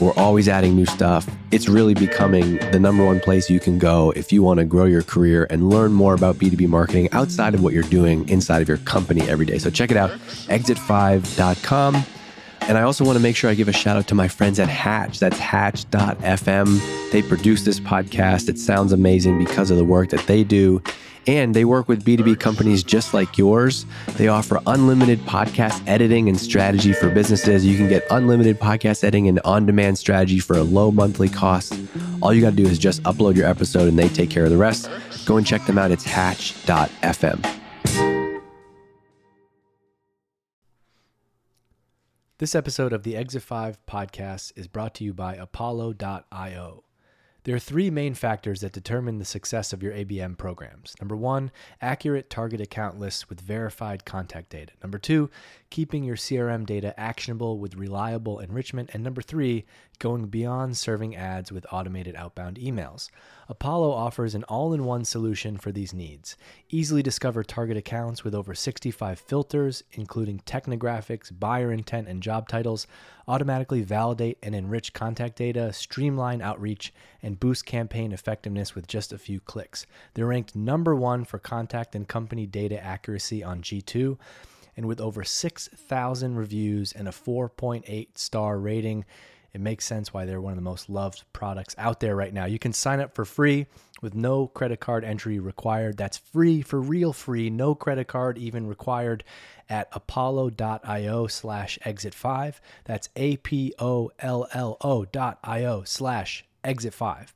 We're always adding new stuff. It's really becoming the number one place you can go if you want to grow your career and learn more about B2B marketing outside of what you're doing inside of your company every day. So check it out, exit5.com. And I also want to make sure I give a shout out to my friends at Hatch. That's hatch.fm. They produce this podcast. It sounds amazing because of the work that they do. And they work with B2B companies just like yours. They offer unlimited podcast editing and strategy for businesses. You can get unlimited podcast editing and on demand strategy for a low monthly cost. All you got to do is just upload your episode and they take care of the rest. Go and check them out. It's hatch.fm.
This episode of the Exit 5 podcast is brought to you by Apollo.io. There are three main factors that determine the success of your ABM programs. Number one, accurate target account lists with verified contact data. Number two, keeping your CRM data actionable with reliable enrichment. And number three, going beyond serving ads with automated outbound emails. Apollo offers an all in one solution for these needs. Easily discover target accounts with over 65 filters, including technographics, buyer intent, and job titles. Automatically validate and enrich contact data, streamline outreach, and boost campaign effectiveness with just a few clicks. They're ranked number one for contact and company data accuracy on G2. And with over 6,000 reviews and a 4.8 star rating, it makes sense why they're one of the most loved products out there right now. You can sign up for free with no credit card entry required. That's free for real free, no credit card even required at apollo.io slash exit five. That's A P O L L O dot I O slash exit five.